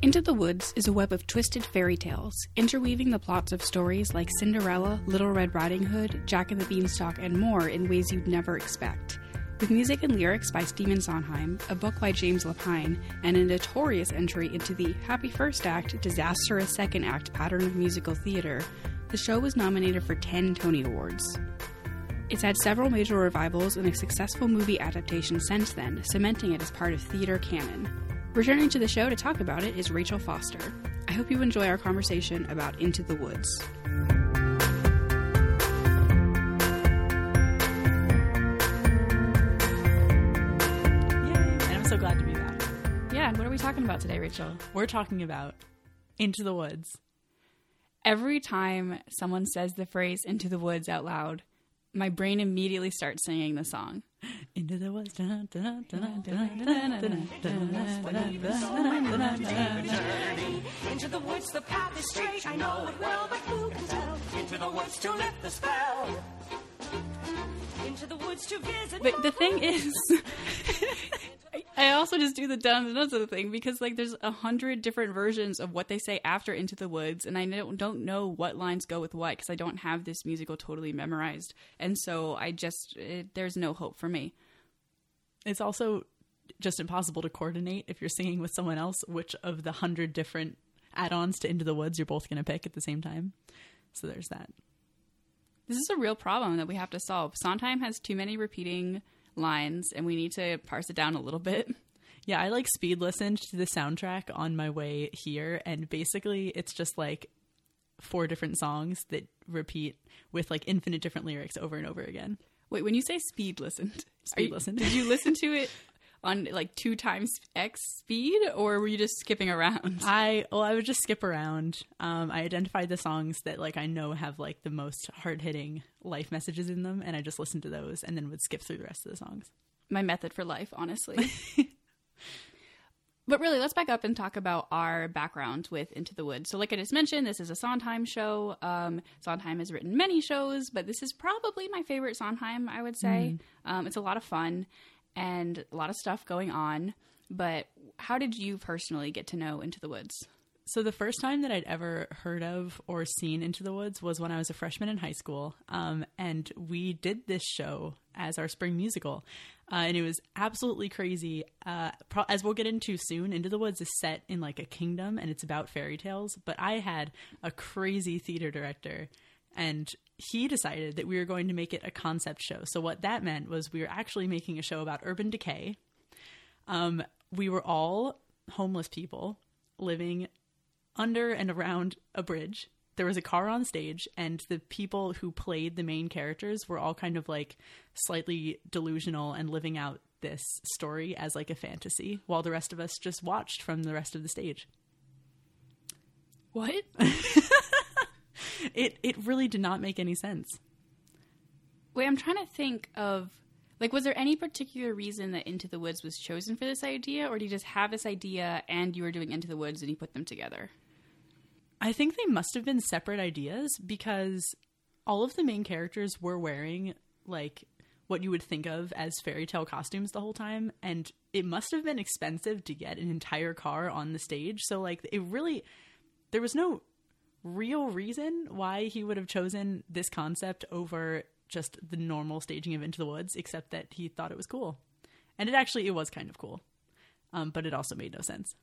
Into the Woods is a web of twisted fairy tales, interweaving the plots of stories like Cinderella, Little Red Riding Hood, Jack and the Beanstalk, and more in ways you'd never expect. With music and lyrics by Stephen Sondheim, a book by James Lapine, and a notorious entry into the happy first act, disastrous second act pattern of musical theater, the show was nominated for 10 Tony Awards. It's had several major revivals and a successful movie adaptation since then, cementing it as part of theater canon. Returning to the show to talk about it is Rachel Foster. I hope you enjoy our conversation about Into the Woods. Yay! And I'm so glad to be back. Yeah, and what are we talking about today, Rachel? We're talking about Into the Woods. Every time someone says the phrase Into the Woods out loud, my brain immediately starts singing the song. Into the woods. Into the woods, the path is straight. I know it well, but who can tell? Into the woods to lift the spell. Into the woods to visit. But the thing is. I- also just do the dun dun thing because like there's a hundred different versions of what they say after Into the Woods, and I don't don't know what lines go with what because I don't have this musical totally memorized, and so I just it, there's no hope for me. It's also just impossible to coordinate if you're singing with someone else which of the hundred different add-ons to Into the Woods you're both going to pick at the same time. So there's that. This is a real problem that we have to solve. Sondheim has too many repeating lines, and we need to parse it down a little bit. Yeah, I like speed listened to the soundtrack on my way here, and basically it's just like four different songs that repeat with like infinite different lyrics over and over again. Wait, when you say speed listened, Speed you- listened. did you listen to it on like two times X speed, or were you just skipping around? I well, I would just skip around. Um, I identified the songs that like I know have like the most hard hitting life messages in them, and I just listened to those, and then would skip through the rest of the songs. my method for life, honestly. but really, let's back up and talk about our background with Into the Woods. So, like I just mentioned, this is a Sondheim show. Um, Sondheim has written many shows, but this is probably my favorite Sondheim, I would say. Um, it's a lot of fun and a lot of stuff going on. But how did you personally get to know Into the Woods? So the first time that I'd ever heard of or seen Into the Woods was when I was a freshman in high school, um, and we did this show as our spring musical, uh, and it was absolutely crazy. Uh, pro- as we'll get into soon, Into the Woods is set in like a kingdom, and it's about fairy tales. But I had a crazy theater director, and he decided that we were going to make it a concept show. So what that meant was we were actually making a show about urban decay. Um, we were all homeless people living under and around a bridge. There was a car on stage, and the people who played the main characters were all kind of like slightly delusional and living out this story as like a fantasy, while the rest of us just watched from the rest of the stage. What? It it really did not make any sense. Wait, I'm trying to think of like was there any particular reason that Into the Woods was chosen for this idea or do you just have this idea and you were doing Into the Woods and you put them together? I think they must have been separate ideas because all of the main characters were wearing like what you would think of as fairy tale costumes the whole time and it must have been expensive to get an entire car on the stage so like it really there was no real reason why he would have chosen this concept over just the normal staging of Into the Woods except that he thought it was cool. And it actually it was kind of cool. Um, but it also made no sense.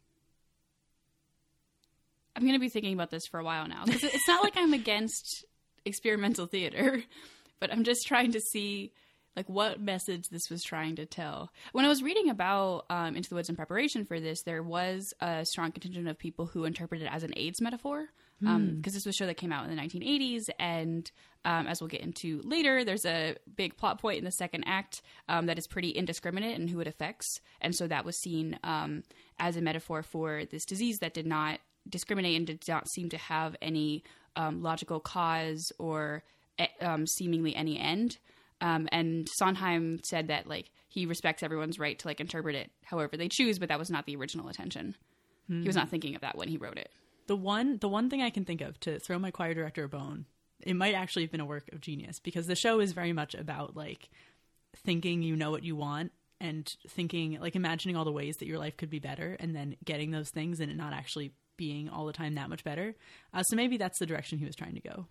I'm going to be thinking about this for a while now. 'Cause it's not like I'm against experimental theater, but I'm just trying to see like what message this was trying to tell. When I was reading about um, Into the Woods in preparation for this, there was a strong contingent of people who interpreted it as an AIDS metaphor. Because this was a show that came out in the 1980s, and um, as we'll get into later, there's a big plot point in the second act um, that is pretty indiscriminate in who it affects, and so that was seen um, as a metaphor for this disease that did not discriminate and did not seem to have any um, logical cause or eh, um, seemingly any end. Um, and Sondheim said that like he respects everyone's right to like interpret it however they choose, but that was not the original intention. He was not thinking of that when he wrote it. The one the one thing I can think of to throw my choir director a bone, it might actually have been a work of genius because the show is very much about like thinking you know what you want and thinking like imagining all the ways that your life could be better and then getting those things and it not actually being all the time that much better. Uh, so maybe that's the direction he was trying to go.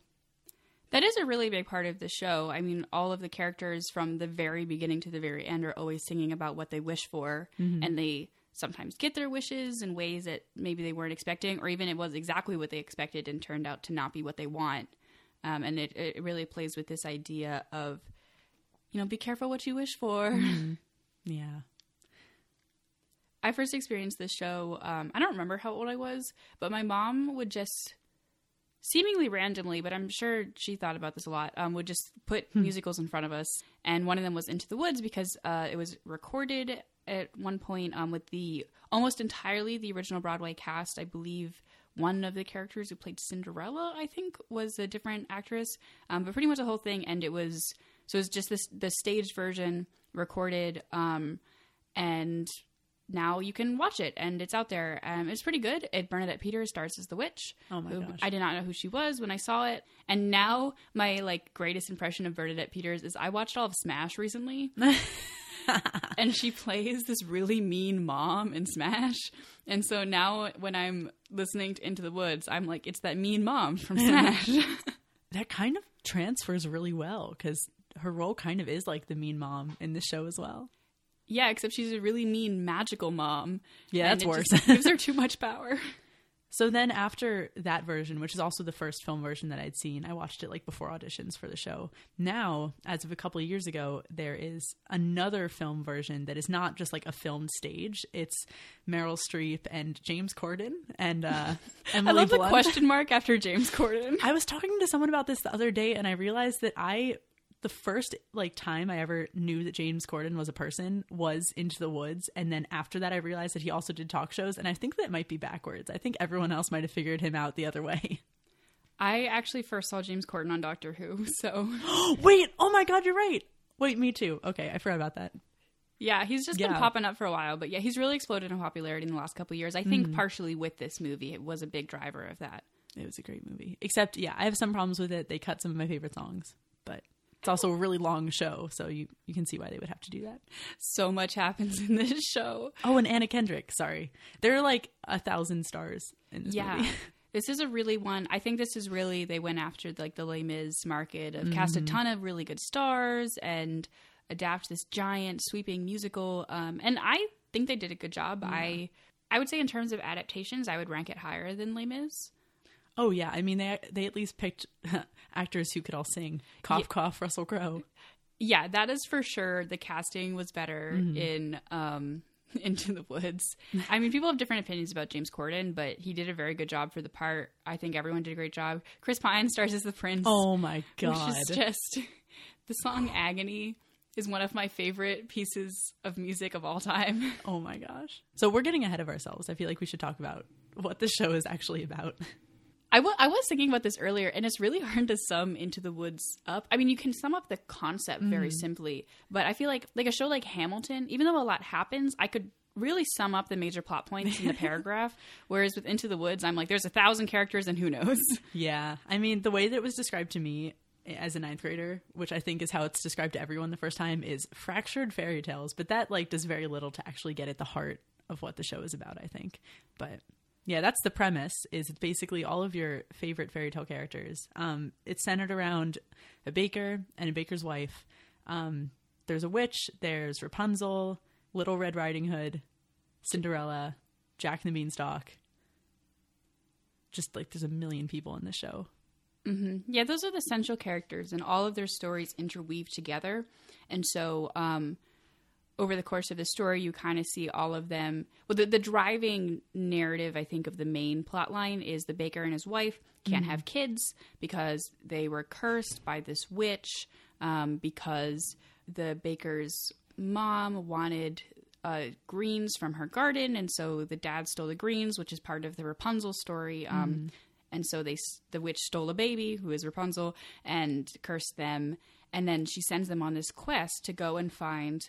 That is a really big part of the show. I mean, all of the characters from the very beginning to the very end are always singing about what they wish for, and they sometimes get their wishes in ways that maybe they weren't expecting, or even it was exactly what they expected and turned out to not be what they want. Um, and it, it really plays with this idea of, you know, be careful what you wish for. Yeah. I first experienced this show. Um, I don't remember how old I was, but my mom would just seemingly randomly, but I'm sure she thought about this a lot, um, would just put musicals in front of us. And one of them was Into the Woods because uh, it was recorded at one point um, with the almost entirely the original Broadway cast. I believe one of the characters who played Cinderella, I think, was a different actress, um, but pretty much the whole thing. And it was so it was just this the staged version recorded, um, and now you can watch it and it's out there. Um, it's pretty good. It Bernadette Peters stars as the witch. Oh my gosh. I did not know who she was when I saw it, and now my like greatest impression of Bernadette Peters is I watched all of Smash recently. and she plays this really mean mom in Smash. And so now when I'm listening to Into the Woods, I'm like, it's that mean mom from Smash. That kind of transfers really well because her role kind of is like the mean mom in the show as well. yeah, except she's a really mean magical mom. Yeah, And that's worse. gives her too much power. So then after that version, which is also the first film version that I'd seen, I watched it like before auditions for the show. Now, as of a couple of years ago, there is another film version that is not just like a filmed stage. It's Meryl Streep and James Corden and uh, I Emily love the question mark after James Corden. I was talking to someone about this the other day, and I realized that I, the first like time I ever knew that James Corden was a person was Into the Woods, and then after that, I realized that he also did talk shows, and I think that might be backwards. I think everyone else might have figured him out the other way. I actually first saw James Corden on Doctor Who, so Wait, oh my god, you're right. Wait, me too. Okay, I forgot about that. yeah, he's just been popping up for a while. But yeah, he's really exploded in popularity in the last couple of years. I think mm. partially with this movie, it was a big driver of that. It was a great movie. Except, yeah, I have some problems with it. They cut some of my favorite songs, but it's also a really long show, so you you can see why they would have to do that. So much happens in this show. Oh, and Anna Kendrick. Sorry, there are like a thousand stars in this Yeah. movie. This is a really one. I think this is really they went after like the Les Mis market of cast a ton of really good stars and adapt this giant sweeping musical. Um, and I think they did a good job. I I would say in terms of adaptations, I would rank it higher than Les Mis. Oh yeah, I mean they they at least picked actors who could all sing. Cough Yeah. cough, Russell Crowe. Yeah, that is for sure. The casting was better in um Into the Woods. I mean, people have different opinions about James Corden, but he did a very good job for the part. I think everyone did a great job. Chris Pine stars as the prince. Oh my god. which is just the song "Agony" is one of my favorite pieces of music of all time. oh my gosh. So we're getting ahead of ourselves. I feel like we should talk about what the show is actually about. I was thinking about this earlier, and it's really hard to sum Into the Woods up. I mean, you can sum up the concept very mm-hmm. simply, but I feel like like a show like Hamilton, even though a lot happens, I could really sum up the major plot points in the paragraph. Whereas with Into the Woods, I'm like, there's a thousand characters, and who knows? Yeah, I mean the way that it was described to me eh, as a ninth grader, which I think is how it's described to everyone the first time, is fractured fairy tales. But that like does very little to actually get at the heart of what the show is about. I think, but yeah, that's the premise. Is it's basically all of your favorite fairy tale characters. Um, it's centered around a baker and a baker's wife. Um, there's a witch. There's Rapunzel, Little Red Riding Hood, Cinderella, Jack and the Beanstalk. Just like there's a million people in this show. Yeah, those are the central characters, and all of their stories interweave together. And so, um, over the course of the story, you kind of see all of them. Well, the, the driving narrative, I think, of the main plot line is the baker and his wife can't have kids because they were cursed by this witch, um, because the baker's mom wanted uh, greens from her garden, and so the dad stole the greens, which is part of the Rapunzel story. Um, And so they, the witch stole a baby who is Rapunzel and cursed them, and then she sends them on this quest to go and find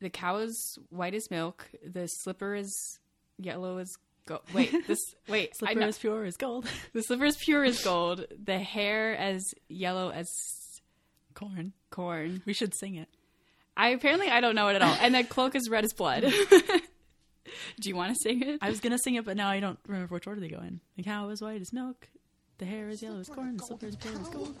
the cow is white as milk, the slipper is yellow as gold. Wait, this wait, Slipper know. as pure as gold. the slipper is pure as gold, the hair as yellow as Corn. corn. We should sing it. I apparently I don't know it at all. And the cloak is red as blood. Do you want to sing it? I was gonna sing it, but now I don't remember which order they go in. The cow is white as milk. The hair is yellow as corn. The slipper is pale as gold.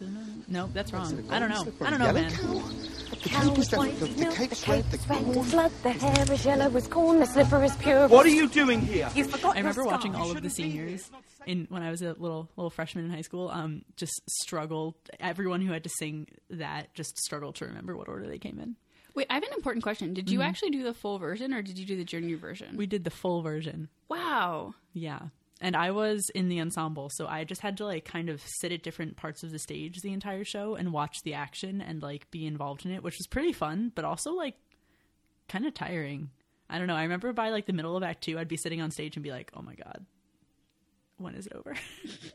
No, that's wrong. I don't know. I don't know, man. The cow is white as milk, the cake's red as blood, the hair is yellow as corn, the slipper is pure. What are you doing here? You forgot I remember your watching all of the seniors in when I was a little little freshman in high school. Um, just struggled. Everyone who had to sing that just struggled to remember what order they came in. Wait, I have an important question. Did you actually do the full version or did you do the junior version? We did the full version. wow. Yeah. And I was in the ensemble, so I just had to like kind of sit at different parts of the stage the entire show and watch the action and like be involved in it, which was pretty fun, but also like kind of tiring. I don't know. I remember by like the middle of Act Two, I'd be sitting on stage and be like, "Oh my god, when is it over?"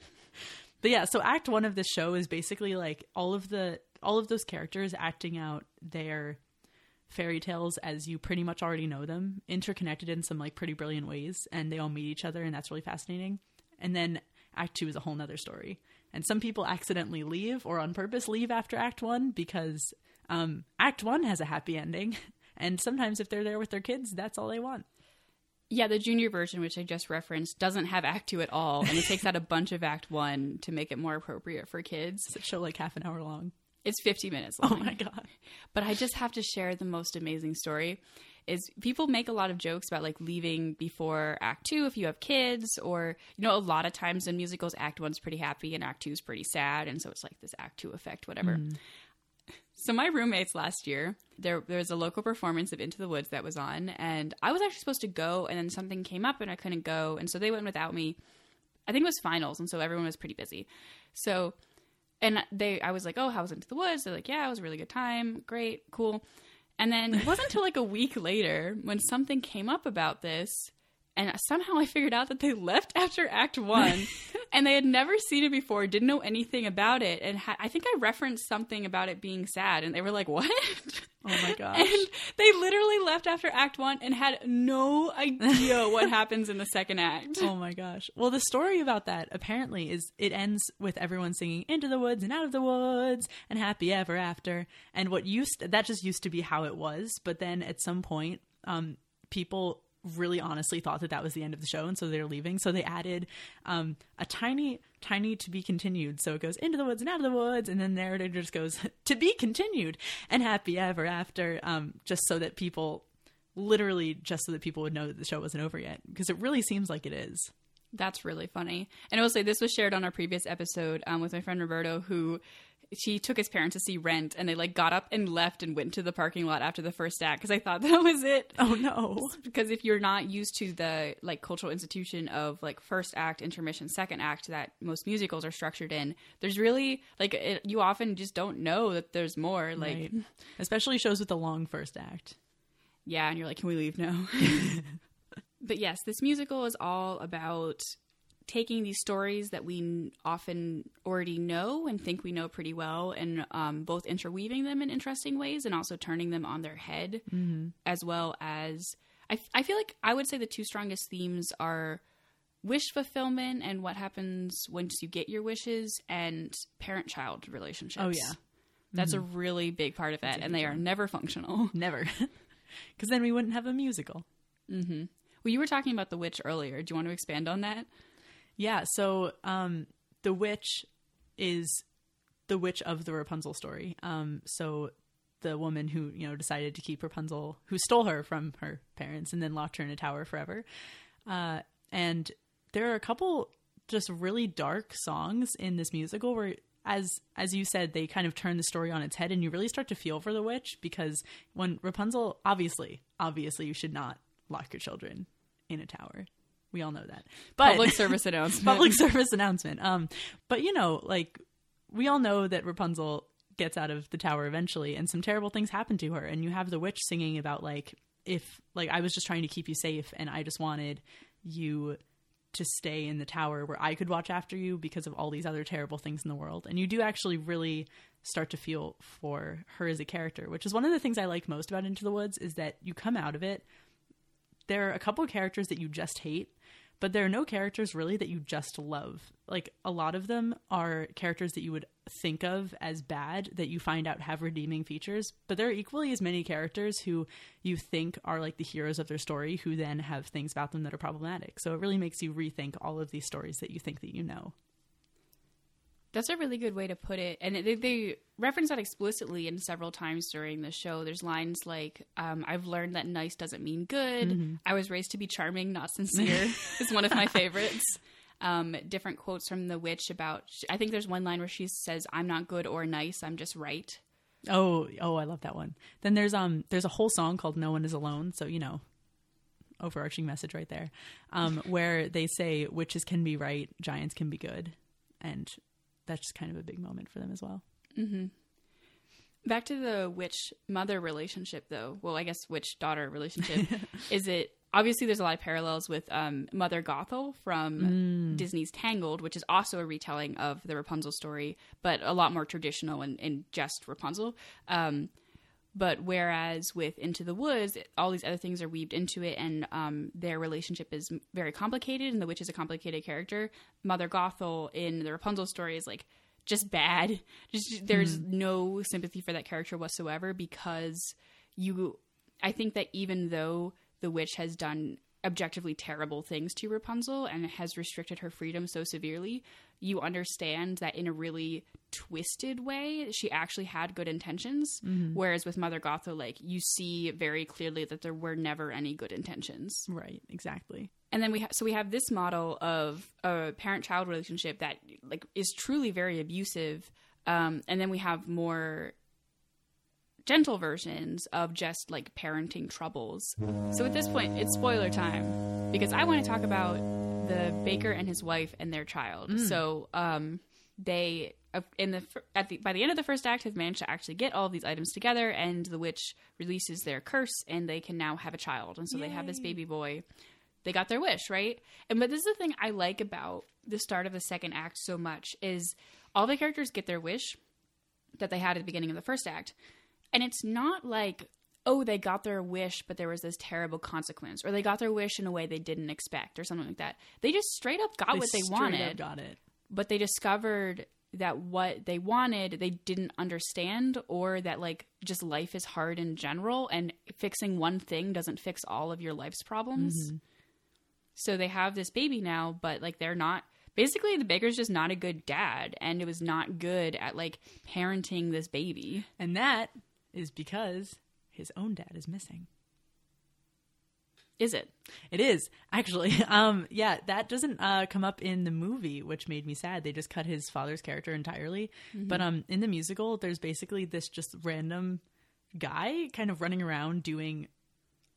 but yeah, so Act One of this show is basically like all of the all of those characters acting out their fairy tales as you pretty much already know them, interconnected in some like pretty brilliant ways, and they all meet each other, and that's really fascinating. And then Act Two is a whole nother story. And some people accidentally leave or on purpose leave after Act One because um, Act One has a happy ending, and sometimes if they're there with their kids, that's all they want. Yeah, the junior version, which I just referenced, doesn't have Act Two at all, and it takes out a bunch of Act One to make it more appropriate for kids. It's a show like half an hour long. It's 50 minutes oh long. Oh my god! But I just have to share the most amazing story. Is people make a lot of jokes about like leaving before Act Two if you have kids, or you know, a lot of times in musicals, Act One's pretty happy and Act Two's pretty sad, and so it's like this Act Two effect, whatever. Mm. So my roommates last year, there there was a local performance of Into the Woods that was on, and I was actually supposed to go, and then something came up and I couldn't go, and so they went without me. I think it was finals, and so everyone was pretty busy. So, and they, I was like, "Oh, how was Into the Woods?" They're like, "Yeah, it was a really good time, great, cool." And then it wasn't until like a week later when something came up about this, and somehow I figured out that they left after Act One, and they had never seen it before, didn't know anything about it, and ha- I think I referenced something about it being sad, and they were like, "What?" Oh my gosh! and they literally left after Act One and had no idea what happens in the second act. Oh my gosh. Well, the story about that apparently is it ends with everyone singing into the woods and out of the woods and happy ever after. And what used that just used to be how it was, but then at some point um people really honestly thought that that was the end of the show and so they're leaving. So they added um a tiny tiny to be continued. So it goes into the woods and out of the woods and then the narrator just goes to be continued and happy ever after um just so that people literally just so that people would know that the show wasn't over yet because it really seems like it is. That's really funny. And I will say this was shared on our previous episode um, with my friend Roberto, who she took his parents to see Rent, and they like got up and left and went to the parking lot after the first act because I thought that was it. oh no Because if you're not used to the like cultural institution of like first act, intermission, second act that most musicals are structured in, there's really like it, you often just don't know that there's more. Like, Right. especially shows with a long first act yeah, and you're like, can we leave now? but yes, this musical is all about taking these stories that we often already know and think we know pretty well, and um, both interweaving them in interesting ways and also turning them on their head, as well as I feel like I would say the two strongest themes are wish fulfillment and what happens once you get your wishes, and parent-child relationships. Oh, yeah. That's a really big part of it, and they are never functional. never because then we wouldn't have a musical mm-hmm. Well, you were talking about the witch earlier. Do you want to expand on that? Yeah so um the witch is the witch of the rapunzel story. Um so the woman who you know decided to keep rapunzel who stole her from her parents and then locked her in a tower forever. Uh and there are a couple just really dark songs in this musical where as as you said they kind of turn the story on its head and you really start to feel for the witch because when rapunzel obviously obviously you should not lock your children in a tower we all know that but Public service announcement. public service announcement um but you know like we all know that rapunzel gets out of the tower eventually and some terrible things happen to her and you have the witch singing about like if like i was just trying to keep you safe and i just wanted you to stay in the tower where I could watch after you because of all these other terrible things in the world. And you do actually really start to feel for her as a character, which is one of the things I like most about Into the Woods is that you come out of it. There are a couple of characters that you just hate, but there are no characters really that you just love. Like a lot of them are characters that you would think of as bad that you find out have redeeming features, but there are equally as many characters who you think are like the heroes of their story who then have things about them that are problematic. So it really makes you rethink all of these stories that you think that you know. That's a really good way to put it. And they, they reference that explicitly in several times during the show. There's lines like, um, I've learned that nice doesn't mean good. I was raised to be charming, not sincere, is one of my favorites. Um, different quotes from The Witch about, I think there's one line where she says, I'm not good or nice, I'm just right. Oh, oh, I love that one. Then there's um there's a whole song called No One Is Alone, so you know, overarching message right there. Um where they say witches can be right, giants can be good. And that's just kind of a big moment for them as well. Back to the witch mother relationship, though. Well, I guess witch daughter relationship. is it obviously there's a lot of parallels with um, Mother Gothel from Disney's Tangled, which is also a retelling of the Rapunzel story, but a lot more traditional and, and just Rapunzel. Um, but whereas with Into the Woods, all these other things are weaved into it, and um, their relationship is very complicated, and the witch is a complicated character. Mother Gothel in the Rapunzel story is like just bad. Just there's no sympathy for that character whatsoever because you. I think that even though the witch has done objectively terrible things to Rapunzel and has restricted her freedom so severely, you understand that in a really twisted way, she actually had good intentions. Whereas with Mother Gothel, like you see very clearly that there were never any good intentions. Right, exactly. And then we ha- so we have this model of a parent-child relationship that like is truly very abusive. Um, and then we have more gentle versions of just like parenting troubles. So at this point, it's spoiler time because I want to talk about the baker and his wife and their child. So um, they in the at the by the end of the first act have managed to actually get all of these items together, and the witch releases their curse, and they can now have a child, and so they have this baby boy. They got their wish, right? And but this is the thing I like about the start of the second act so much is all the characters get their wish that they had at the beginning of the first act. And it's not like, oh, they got their wish, but there was this terrible consequence, or they got their wish in a way they didn't expect, or something like that. They just straight up got what they straight up wanted, got it. but they discovered that what they wanted they didn't understand, or that like just life is hard in general, and fixing one thing doesn't fix all of your life's problems. Mm-hmm. So they have this baby now, but like they're not. Basically, the baker's just not a good dad, and it was not good at like parenting this baby. And that is because his own dad is missing. Is it? It is actually. Um, yeah, that doesn't uh, come up in the movie, which made me sad. They just cut his father's character entirely. But um, in the musical, there's basically this just random guy kind of running around doing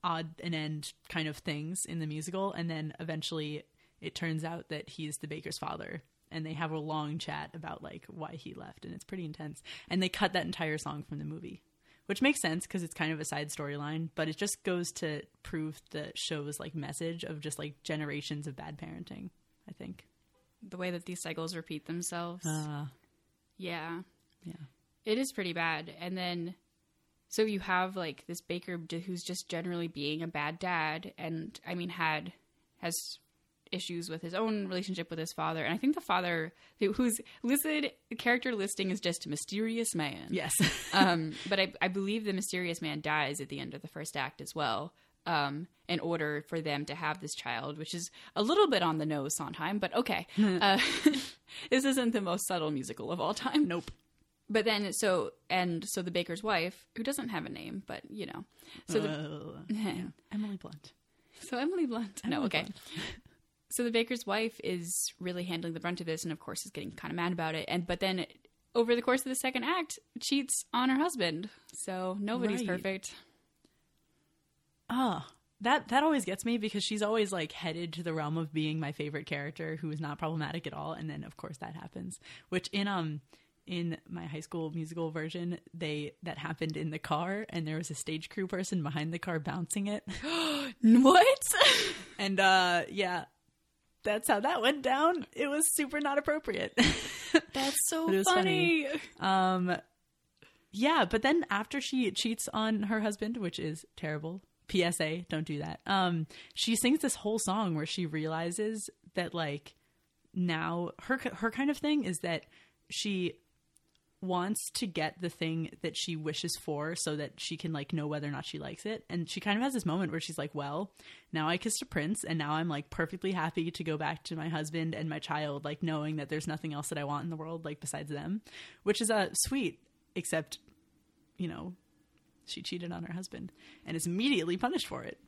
odd and end kind of things in the musical, and then eventually it turns out that he's the baker's father. And they have a long chat about like why he left, and it's pretty intense. And they cut that entire song from the movie which makes sense because it's kind of a side storyline, but it just goes to prove the show's like message of just like generations of bad parenting. I think. The way that these cycles repeat themselves. Uh, yeah. yeah. It is pretty bad. And then, so you have like this baker who's just generally being a bad dad, and I mean, had has issues with his own relationship with his father. And I think the father, who- who's listed, character listing is just a mysterious man. Yes. um, but I, I believe the mysterious man dies at the end of the first act as well. Um, in order for them to have this child, which is a little bit on the nose, Sondheim, but okay. uh, this isn't the most subtle musical of all time. nope. But then, so and so the baker's wife, who doesn't have a name, but you know, so the, Uh, yeah. Emily Blunt. so Emily Blunt. No, Emily okay. Blunt. So the baker's wife is really handling the brunt of this, and of course is getting kind of mad about it. And but then over the course of the second act, cheats on her husband. So nobody's Right. perfect. Ah, that that always gets me because she's always like headed to the realm of being my favorite character who is not problematic at all, and then of course that happens. Which in um in my high school musical version, they that happened in the car, and there was a stage crew person behind the car bouncing it, What? and uh yeah. That's how that went down. It was super not appropriate. That's so it was funny. Um, yeah, but then after she cheats on her husband, which is terrible, PSA, don't do that. Um, she sings this whole song where she realizes that like now her her kind of thing is that she wants to get the thing that she wishes for so that she can like know whether or not she likes it. And she kind of has this moment where she's like well now i kissed a prince and now i'm like perfectly happy to go back to my husband and my child like knowing that there's nothing else that i want in the world like besides them which is uh sweet except you know she cheated on her husband and is immediately punished for it.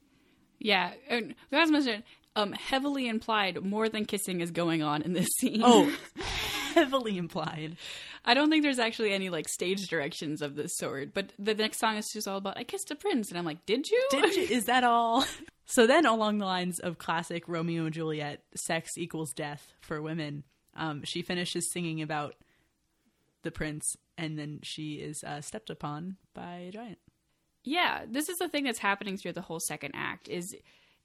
Yeah, and mentioned um, heavily implied more than kissing is going on in this scene. oh heavily implied I don't think there's actually any like stage directions of this sort. But the next song is just all about I kissed a prince, and I'm like, did you? Did you, is that all? So then, along the lines of classic Romeo and Juliet, sex equals death for women, um, she finishes singing about the prince, and then she is uh, stepped upon by a giant. yeah, this is the thing that's happening through the whole second act. Is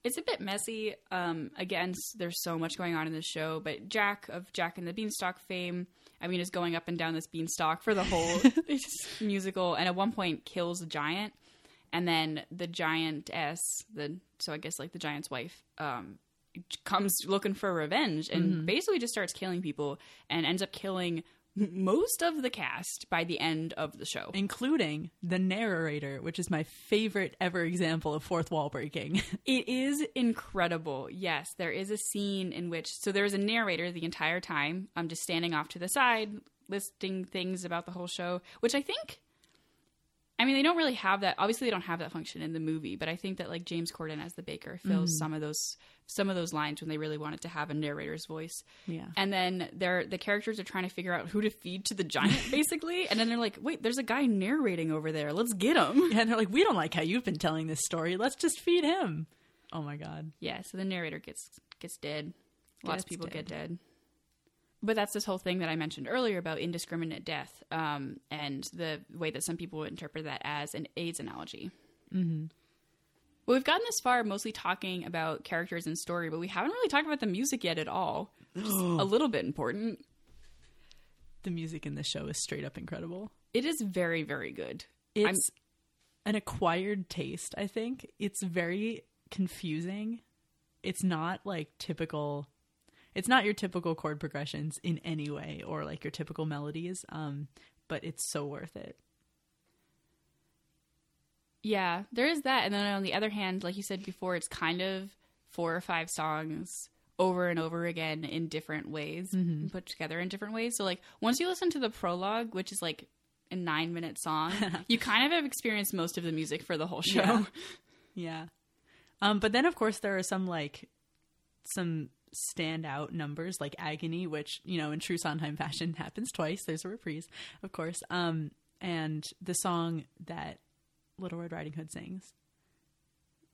it's a bit messy. Um, again, there's so much going on in this show, but Jack of Jack and the Beanstalk fame, I mean, is going up and down this beanstalk for the whole musical, and at one point kills a giant, and then the giantess, the so I guess like the giant's wife, um, comes looking for revenge and basically just starts killing people and ends up killing most of the cast by the end of the show. Including the narrator, which is my favorite ever example of fourth wall breaking. It is incredible. Yes, there is a scene in which so there's a narrator the entire time. I'm just standing off to the side, listing things about the whole show, which I think. I mean, they don't really have that. Obviously, they don't have that function in the movie, but I think that like James Corden as the baker fills mm-hmm. some of those some of those lines when they really wanted to have a narrator's voice. Yeah. And then they're the characters are trying to figure out who to feed to the giant, basically. and then they're like, "Wait, there's a guy narrating over there. Let's get him." Yeah, and they're like, we don't like how you've been telling this story. Let's just feed him. Oh my god. Yeah, so the narrator gets gets dead. Lots of people get dead. But that's this whole thing that I mentioned earlier about indiscriminate death, um, and the way that some people would interpret that as an AIDS analogy. Mm-hmm. Well, we've gotten this far mostly talking about characters and story, but we haven't really talked about the music yet at all. Which is a little bit important. The music in this show is straight up incredible. It is very, very good. It's an acquired taste, I think. It's very confusing. It's not like typical it's not your typical chord progressions in any way or like your typical melodies, um, but it's so worth it. Yeah, there is that. And then on the other hand, like you said before, it's kind of four or five songs over and over again in different ways, put together in different ways. So, like, once you listen to the prologue, which is like a nine minute song, you kind of have experienced most of the music for the whole show. Yeah. Yeah. Um, but then of course there are some like some standout numbers like Agony, which, you know, in true Sondheim fashion happens twice. There's a reprise, of course. Um, and the song that Little Red Riding Hood sings.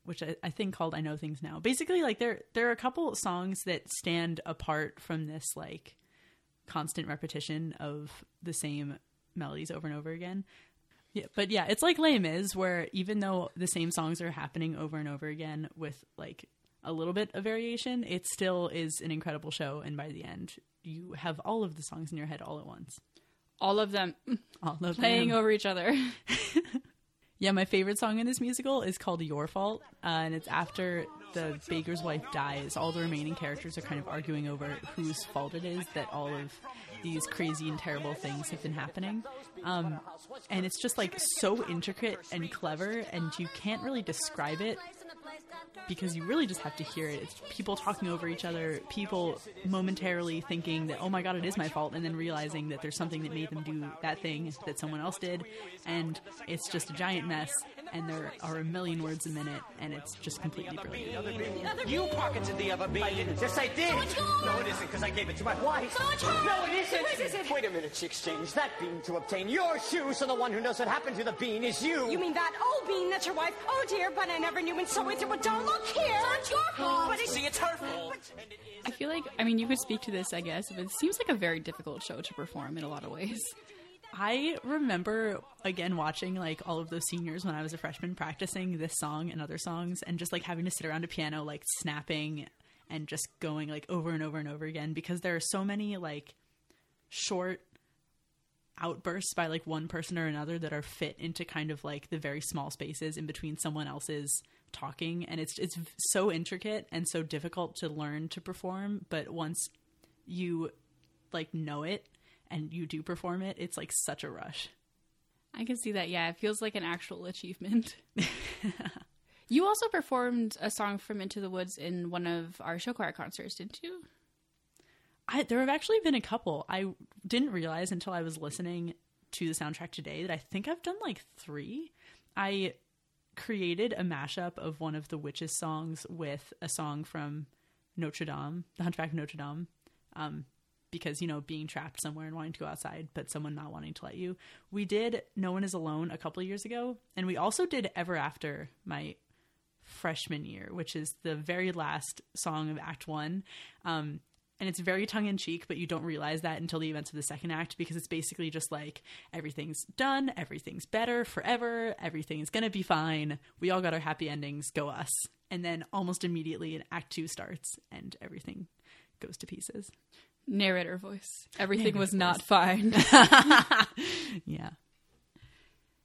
Which I, I think called I Know Things Now. Basically, like there there are a couple songs that stand apart from this like constant repetition of the same melodies over and over again. Yeah, but yeah, it's like Les Mis where even though the same songs are happening over and over again with like a little bit of variation, it still is an incredible show. And by the end, you have all of the songs in your head all at once. All of them All of playing them. over each other. Yeah, my favorite song in this musical is called Your Fault, uh, and it's after the baker's wife dies. All the remaining characters are kind of arguing over whose fault it is that all of these crazy and terrible things have been happening. Um, and it's just like so intricate and clever, and you can't really describe it because you really just have to hear it. It's people talking over each other, people momentarily thinking that, oh my god, it is my fault, and then realizing that there's something that made them do that thing that someone else did, and it's just a giant mess, and there are a million words a minute, and it's just completely brilliant. You pocketed the other bean. I didn't. Yes, I did. No, it isn't, because I gave it to my wife. No, it isn't. Wait a minute, she exchanged that bean to obtain your shoe, so the one who knows what happened to the bean is you. You mean that old bean that's your wife? Oh dear, but I never knew and so it but don't look here. It's your fault. But it's See, it's her fault. I feel like, I mean, you could speak to this, I guess, but it seems like a very difficult show to perform in a lot of ways. I remember again watching like all of those seniors when I was a freshman practicing this song and other songs and just like having to sit around a piano like snapping and just going like over and over and over again because there are so many like short outbursts by like one person or another that are fit into kind of like the very small spaces in between someone else's talking and it's it's so intricate and so difficult to learn to perform but once you like know it and you do perform it it's like such a rush I can see that. Yeah, it feels like an actual achievement. you also performed a song from Into the Woods in one of our show choir concerts, didn't you? I, there have actually been a couple i didn't realize until i was listening to the soundtrack today that i think i've done like three i created a mashup of one of the witches songs with a song from notre dame the hunchback of notre dame um, because you know being trapped somewhere and wanting to go outside but someone not wanting to let you we did no one is alone a couple years ago and we also did ever after my freshman year which is the very last song of act one um, and it's very tongue in cheek, but you don't realize that until the events of the second act because it's basically just like everything's done, everything's better forever, everything's gonna be fine. We all got our happy endings, go us. And then almost immediately an act two starts and everything goes to pieces. Narrator voice. Everything was not fine. Yeah,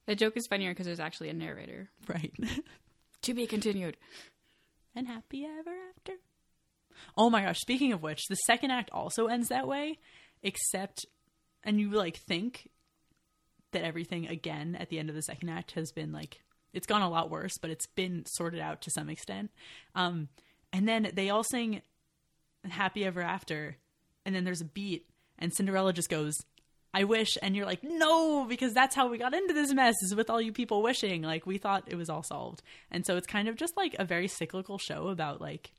the joke is funnier because there's actually a narrator. right. To be continued. and happy ever after. Oh my gosh, speaking of which, the second act also ends that way, except and you like think that everything again at the end of the second act has been like it's gone a lot worse, but it's been sorted out to some extent. Um and then they all sing happy ever after and then there's a beat and Cinderella just goes I wish and you're like no because that's how we got into this mess is with all you people wishing. Like we thought it was all solved. And so it's kind of just like a very cyclical show about like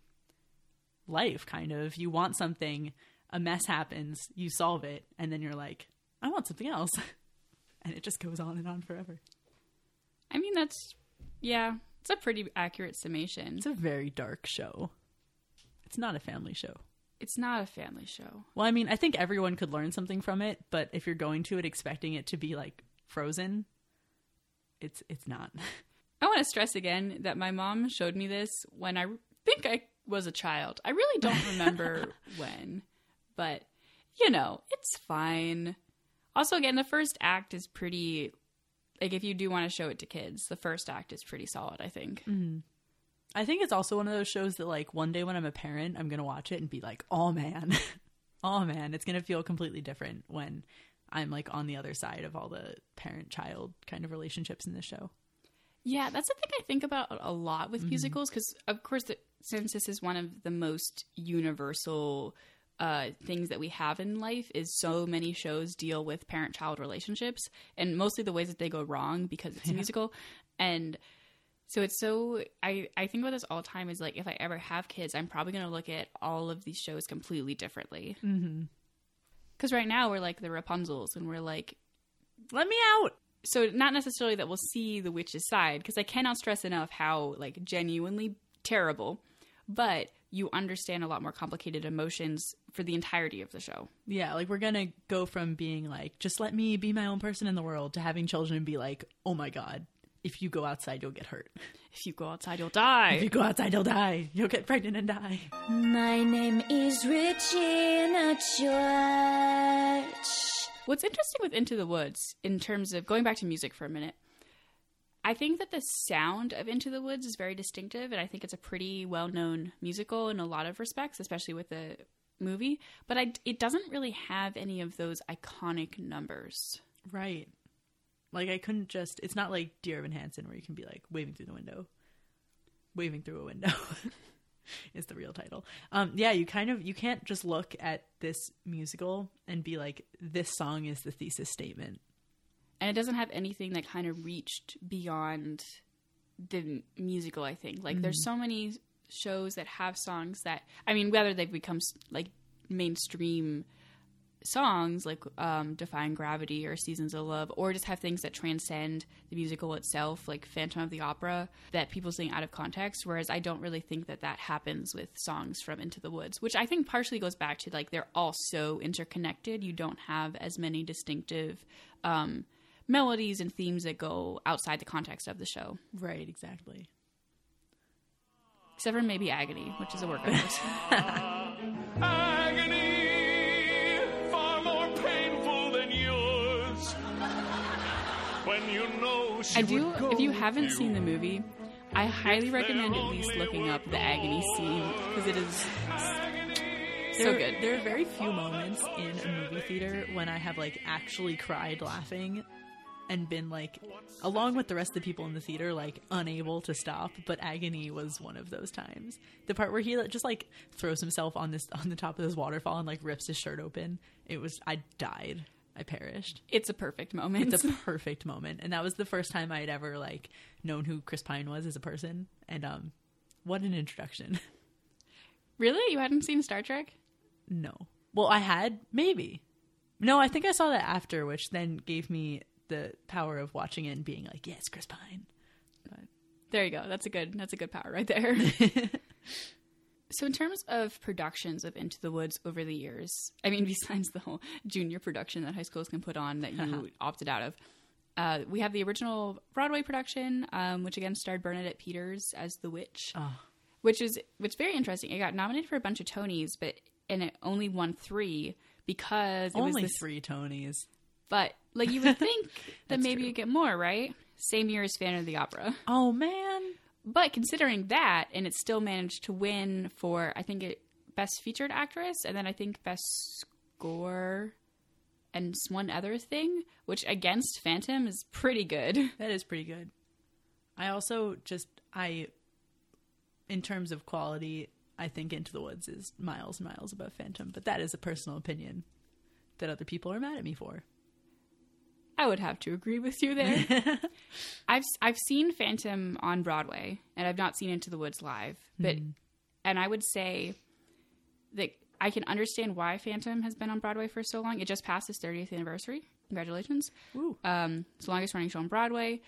life kind of. You want something a mess happens you solve it and then you're like i want something else. And it just goes on and on forever. I mean, that's, yeah, it's a pretty accurate summation. it's a very dark show. It's not a family show It's not a family show. well i mean i think everyone could learn something from it but if you're going to it expecting it to be like frozen it's it's not I want to stress again that my mom showed me this when I think I was a child. I really don't remember when, but you know, it's fine. Also, again, the first act is pretty. Like, if you do want to show it to kids, the first act is pretty solid, I think. Mm-hmm. I think it's also one of those shows that like one day when i'm a parent i'm gonna watch it and be like oh man. Oh man. It's gonna feel completely different when i'm like on the other side of all the parent child kind of relationships in this show. Yeah, that's the thing I think about a lot with musicals because, of course, the, since this is one of the most universal uh, things that we have in life, is so many shows deal with parent-child relationships and mostly the ways that they go wrong because it's a musical, and so it's so I I think about this all the time. Is like if I ever have kids, I'm probably going to look at all of these shows completely differently. Mm-hmm. Because right now we're like the Rapunzels, and we're like let me out so not necessarily that we'll see the witch's side because i cannot stress enough how like genuinely terrible but you understand a lot more complicated emotions for the entirety of the show Yeah, like we're gonna go from being like, just let me be my own person in the world to having children and be like, oh my god, if you go outside, you'll get hurt. if you go outside you'll die. If you go outside, you'll die. You'll get pregnant and die. My name is Regina George. what's interesting with into the woods in terms of going back to music for a minute i think that the sound of into the woods is very distinctive and i think it's a pretty well-known musical in a lot of respects especially with the movie but I, it doesn't really have any of those iconic numbers Right. Like I couldn't just. It's not like Dear Evan Hansen where you can be like waving through the window. Waving through a window is the real title. Um, yeah, you kind of you can't just look at this musical and be like, this song is the thesis statement. and it doesn't have anything that kind of reached beyond the musical i think like there's so many shows that have songs that i mean whether they've become like mainstream songs like um, defying gravity or seasons of love or just have things that transcend the musical itself like phantom of the opera that people sing out of context whereas i don't really think that that happens with songs from into the woods which i think partially goes back to like they're all so interconnected you don't have as many distinctive um, melodies and themes that go outside the context of the show Right. Exactly. except for maybe agony which is a work of you know she I do. would go If you haven't you. seen the movie, I highly recommend at least looking up the agony scene because it is so there, good. There are very few moments in a movie theater when I have like actually cried laughing and been like along with the rest of the people in the theater like unable to stop but agony was one of those times the part where he just like throws himself on this on the top of this waterfall and like rips his shirt open it was i died i perished It's a perfect moment. it's a perfect moment and that was the first time i had ever like known who chris pine was as a person and um what an introduction really? You hadn't seen Star Trek? No. Well, I had maybe. No, I think I saw that after, which then gave me the power of watching it and being like, "Yes, Chris Pine." There you go. That's a good. That's a good power right there. so, in terms of productions of Into the Woods over the years, I mean, besides the whole junior production that high schools can put on that you opted out of, uh, we have the original Broadway production, um, which again starred Bernadette Peters as the witch, which is which is very interesting. It got nominated for a bunch of Tonys, but and it only won three because it was Only this three Tonys. But like you would think that maybe true. you get more, right? Same year as Phantom of the Opera. Oh man. But considering that, and it still managed to win for I think it best featured actress, and then I think best score, and one other thing, which against Phantom is pretty good. That is pretty good. I also just I in terms of quality, I think Into the Woods is miles and miles above Phantom, but that is a personal opinion that other people are mad at me for. I would have to agree with you there. I've I've seen Phantom on Broadway, and I've not seen Into the Woods live. But and I would say that I can understand why Phantom has been on Broadway for so long. It just passed its 30th anniversary. Congratulations! Ooh. Um, it's the longest running show on Broadway.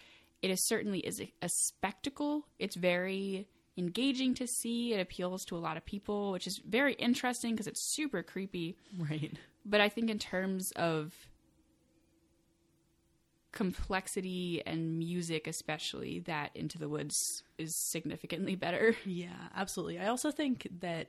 It is certainly is a, a spectacle. It's very engaging to see. It appeals to a lot of people, which is very interesting because it's super creepy Right. but I think in terms of complexity and music, especially, that Into the Woods is significantly better. Yeah, absolutely. I also think that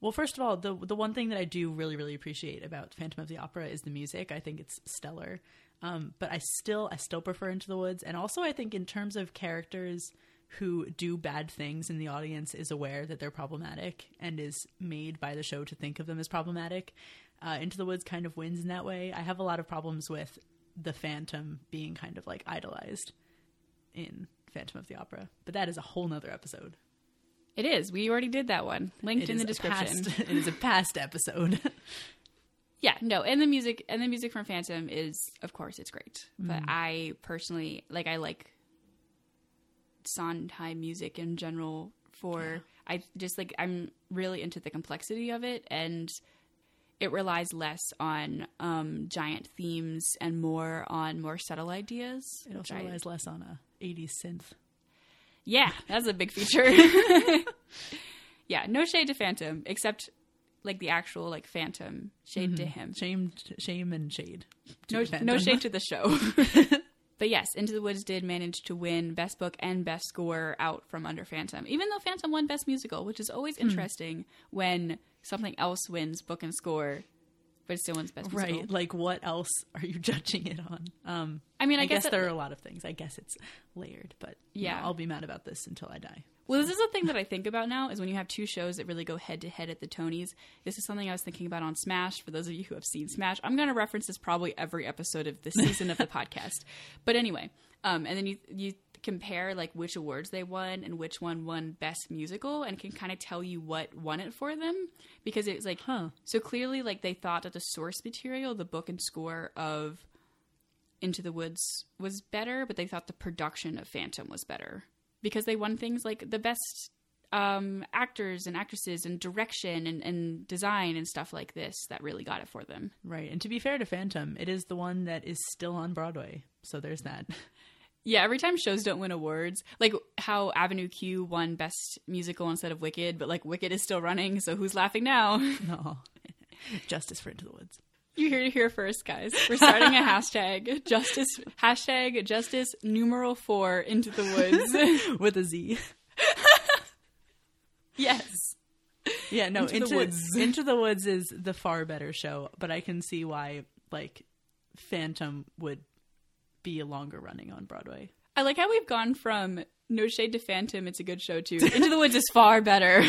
well, first of all, the the one thing that I do really really appreciate about Phantom of the Opera is the music. I think it's stellar. Um, but I still I still prefer Into the Woods, and also I think in terms of characters who do bad things and the audience is aware that they're problematic and is made by the show to think of them as problematic. Uh, Into the Woods kind of wins in that way. I have a lot of problems with the Phantom being kind of like idolized in Phantom of the Opera, but that is a whole nother episode. It is. We already did that one. Linked It in the description. past- it is a past episode. Yeah, no, and the music and the music from Phantom is, of course, it's great. But Mm. I personally like I like Sondheim music in general. For I just like I'm really into the complexity of it, and it relies less on um, giant themes and more on more subtle ideas. it also relies less on a 80s synth. yeah, that's a big feature. yeah, no shade to Phantom, except like the actual like Phantom shade to him. Shame, shame, and shade. no, no shade to the show. but yes, Into the Woods did manage to win Best Book and Best Score out from under Phantom, even though Phantom won Best Musical, which is always Hmm. interesting when something else wins Book and Score, but it still wins Best Right, Musical. Right? Like what else are you judging it on? Um, I mean, I, I, guess, that- there are a lot of things. I guess it's layered, but you know, Yeah. I'll be mad about this until I die. Well, this is a thing that I think about now is when you have two shows that really go head to head at the Tonys. This is something I was thinking about on Smash. For those of you who have seen Smash, I'm going to reference this probably every episode of this season of the podcast. But anyway, um, and then you you compare like which awards they won and which one won best musical, and can kind of tell you what won it for them because it's like, Huh. So clearly, like they thought that the source material, the book and score of into the Woods was better, but they thought the production of Phantom was better because they won things like the best um, actors and actresses and direction and, and design and stuff like this that really got it for them. Right, and to be fair to Phantom, it is the one that is still on Broadway, so there's that. Yeah, every time shows don't win awards, like how Avenue Q won Best Musical instead of Wicked, but like Wicked is still running, so who's laughing now? No, justice for Into the Woods. You hear it here first, guys. We're starting a hashtag justice hashtag justice numeral four into the woods. with a Z. yes. Yeah, no, Into the Woods. Into the Woods is the far better show, but I can see why like Phantom would be a longer running on Broadway. I like how we've gone from No Shade to Phantom, it's a good show, too. Into the Woods is far better.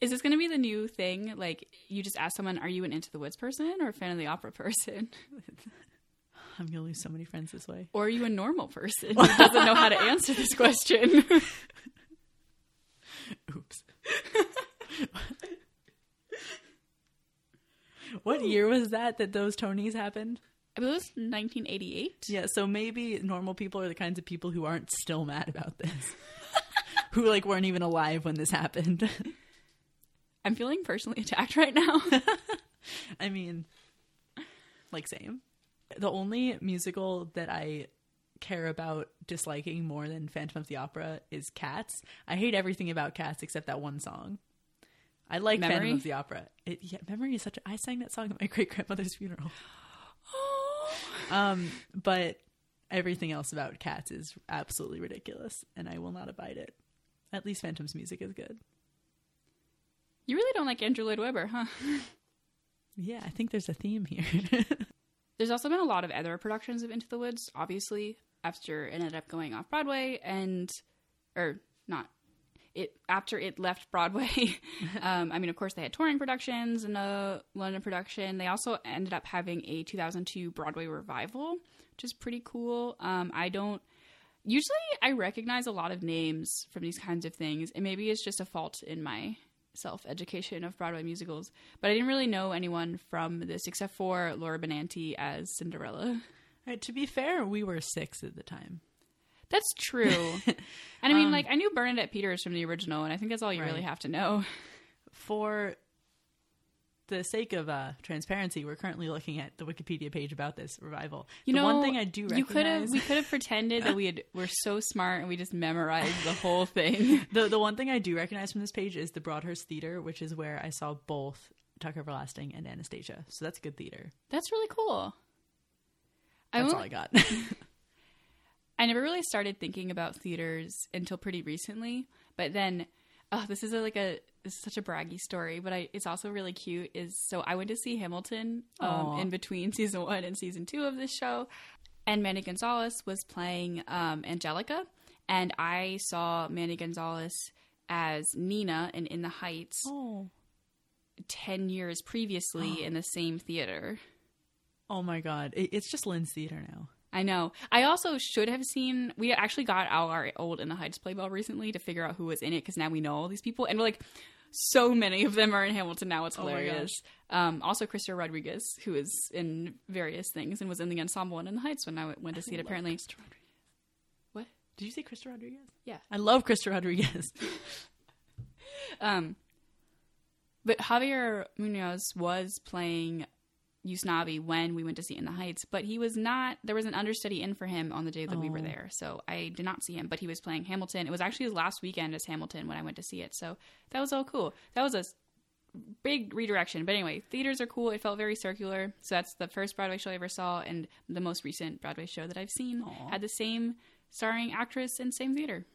Is this going to be the new thing? Like, you just ask someone, are you an Into the Woods person or a fan of the opera person? I'm gonna lose so many friends this way. Or are you a normal person who doesn't know how to answer this question? Oops. what year was that that those Tonys happened? I believe it was 1988. Yeah, so maybe normal people are the kinds of people who aren't still mad about this. who like weren't even alive when this happened. I'm feeling personally attacked right now. I mean, like same. The only musical that I care about disliking more than Phantom of the Opera is Cats. I hate everything about Cats except that one song. I like Memory? Phantom of the Opera. It, yeah, Memory is such. A, I sang that song at my great grandmother's funeral. Um, but everything else about Cats is absolutely ridiculous, and I will not abide it. At least Phantom's music is good. You really don't like Andrew Lloyd Webber, huh? Yeah, I think there's a theme here. There's also been a lot of other productions of Into the Woods, obviously, after it ended up going off Broadway and or not it after it left Broadway. um, I mean, of course, they had touring productions and a London production. They also ended up having a 2002 Broadway revival, which is pretty cool. Um, I don't usually I recognize a lot of names from these kinds of things, and maybe it's just a fault in my self education of Broadway musicals. But I didn't really know anyone from this except for Laura Benanti as Cinderella. Right, to be fair, we were six at the time. That's true. and I mean, um, like, I knew Bernadette Peters from the original, and I think that's all you really have to know. For the sake of uh, transparency, we're currently looking at the Wikipedia page about this revival. You the know, one thing I do recognize, you could have we could have pretended that we had we're so smart and we just memorized the whole thing. the the one thing I do recognize from this page is the Broadhurst Theater, which is where I saw both Tuck Everlasting and Anastasia. So that's a good theater. That's really cool. That's won't- all I got. I never really started thinking about theaters until pretty recently. But then, oh, this is a, like a this is such a braggy story, but I it's also really cute. Is so I went to see Hamilton um, in between season one and season two of this show, and Mandy Gonzalez was playing um, Angelica, and I saw Mandy Gonzalez as Nina in In the Heights oh. ten years previously in the same theater. oh my god, it, it's just Lin's theater now. I know. I also should have seen. We actually got out our old In the Heights playbill recently to figure out who was in it because now we know all these people, and we're like, so many of them are in Hamilton now. It's Oh hilarious. um, also, Christopher Rodriguez, who is in various things and was in the ensemble and in the Heights when I went- to see it. Apparently, what? Did you say Krysta Rodriguez? Yeah. I love Krysta Rodriguez. Um, but Javier Munoz was playing Usnavi when we went to see in the Heights, but he was not. There was an understudy in for him on the day that we were Oh. there, so I did not see him. But he was playing Hamilton. It was actually his last weekend as Hamilton when I went to see it, so that was all cool. That was a big redirection. But anyway, theaters are cool. It felt very circular. So that's the first Broadway show I ever saw, and the most recent Broadway show that I've seen Aw. had the same starring actress and same theater.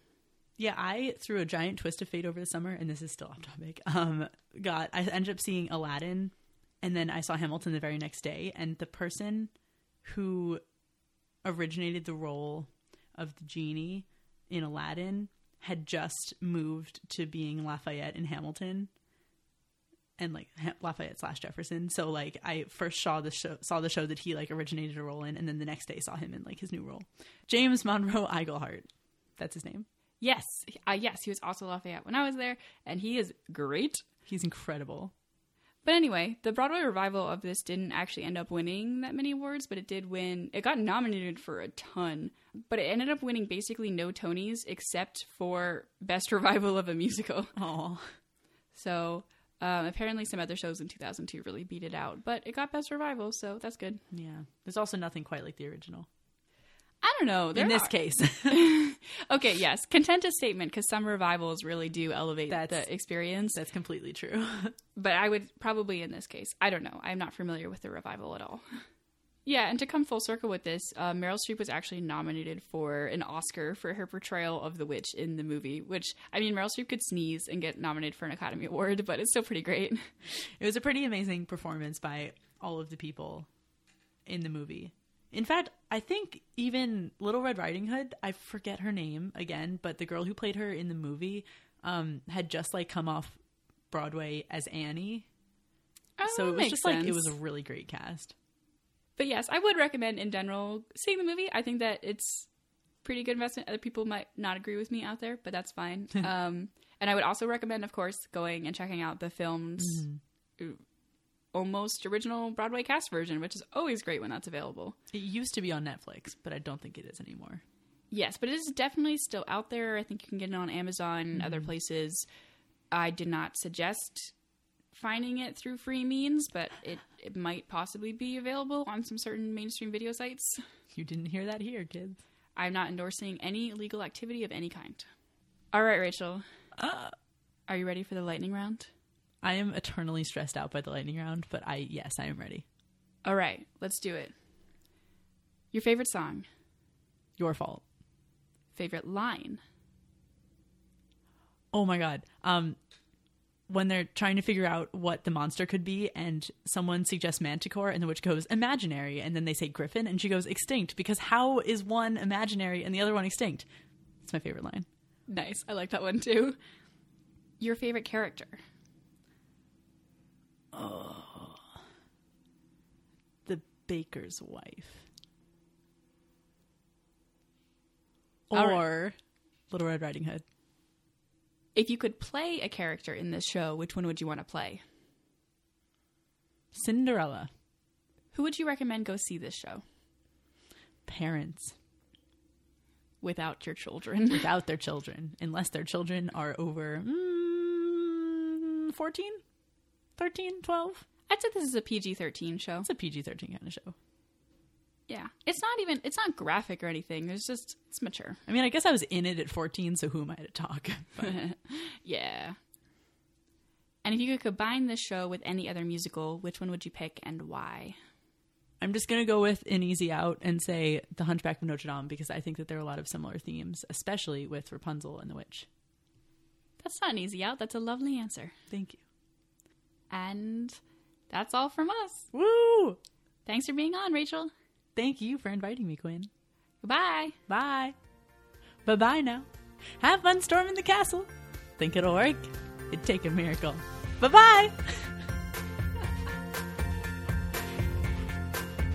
Yeah, I threw a giant twist of fate over the summer, and this is still off topic. Um, got I ended up seeing Aladdin, and then I saw Hamilton the very next day, and the person who originated the role of the genie in Aladdin had just moved to being Lafayette in Hamilton, and like Ha- Lafayette slash Jefferson. So like I first saw the show, saw the show that he like originated a role in, and then the next day saw him in like his new role, James Monroe Iglehart. That's his name. Yes, uh, yes, he was also Lafayette when I was there, and he is great. He's incredible. But anyway, the Broadway revival of this didn't actually end up winning that many awards, but it did win. It got nominated for a ton, but it ended up winning basically no Tonys except for Best Revival of a Musical. Oh, So um, apparently, some other shows in 2002 really beat it out, but it got Best Revival, so that's good. yeah. There's also nothing quite like the original. Don't know. there In this are- case, okay, yes, contentious statement because some revivals really do elevate That's- the experience. that's completely true. but I would probably in this case. I don't know. I'm not familiar with the revival at all. Yeah, and to come full circle with this, uh, Meryl Streep was actually nominated for an Oscar for her portrayal of the witch in the movie. Which I mean, Meryl Streep could sneeze and get nominated for an Academy Award, but it's still pretty great. it was a pretty amazing performance by all of the people in the movie. In fact, I think even Little Red Riding Hood, I forget her name again, but the girl who played her in the movie um, had just like come off Broadway as Annie. Oh, so it was just like it was a really great cast. But yes, I would recommend in general seeing the movie. I think that it's pretty good investment. Other people might not agree with me out there, but that's fine. um, and I would also recommend, of course, going and checking out the film's uh, almost original Broadway cast version, which is always great when that's available. It used to be on Netflix, but I don't think it is anymore. Yes, but it is definitely still out there. I think you can get it on Amazon and other places. I did not suggest finding it through free means, but it, it might possibly be available on some certain mainstream video sites. You didn't hear that here, kids. I'm not endorsing any illegal activity of any kind. All right, Rachel. Uh, are you ready for the lightning round? I am eternally stressed out by the lightning round, but I yes, I am ready. All right, let's do it. Your favorite song, Your fault. favorite line, Oh my god. Um when they're trying to figure out what the monster could be and someone suggests manticore and the witch goes imaginary and then they say griffin and she goes extinct because how is one imaginary and the other one extinct? It's my favorite line. nice. I like that one too. Your favorite character, The baker's wife. All right. Or Little Red Riding Hood. if you could play a character in this show, which one would you want to play? Cinderella. Who would you recommend go see this show Parents without your children? without their children, unless their children are over mm, 14, 13, 12. I'd say this is a PG 13 show. It's a PG 13 kind of show. Yeah. It's not even, it's not graphic or anything. There's just, it's mature. I mean, I guess I was in it at 14, so who am I to talk? Yeah. And if you could combine this show with any other musical, which one would you pick and why? I'm just going to go with an easy out and say The Hunchback of Notre Dame because I think that there are a lot of similar themes, especially with Rapunzel and the Witch. That's not an easy out. That's a lovely answer. Thank you. And that's all from us. Woo! Thanks for being on, Rachel. Thank you for inviting me, Quinn. Goodbye. Bye. Bye bye now. Have fun storming the castle. Think it'll work? It'd take a miracle. Bye bye.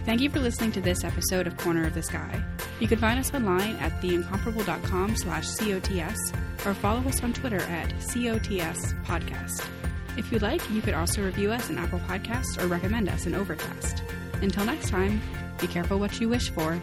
Thank you for listening to this episode of Corner of the Sky. You can find us online at theincomparable.com slash COTS or follow us on Twitter at COTS Podcast. If you'd like, you could also review us in Apple Podcasts or recommend us in Overcast. Until next time, be careful what you wish for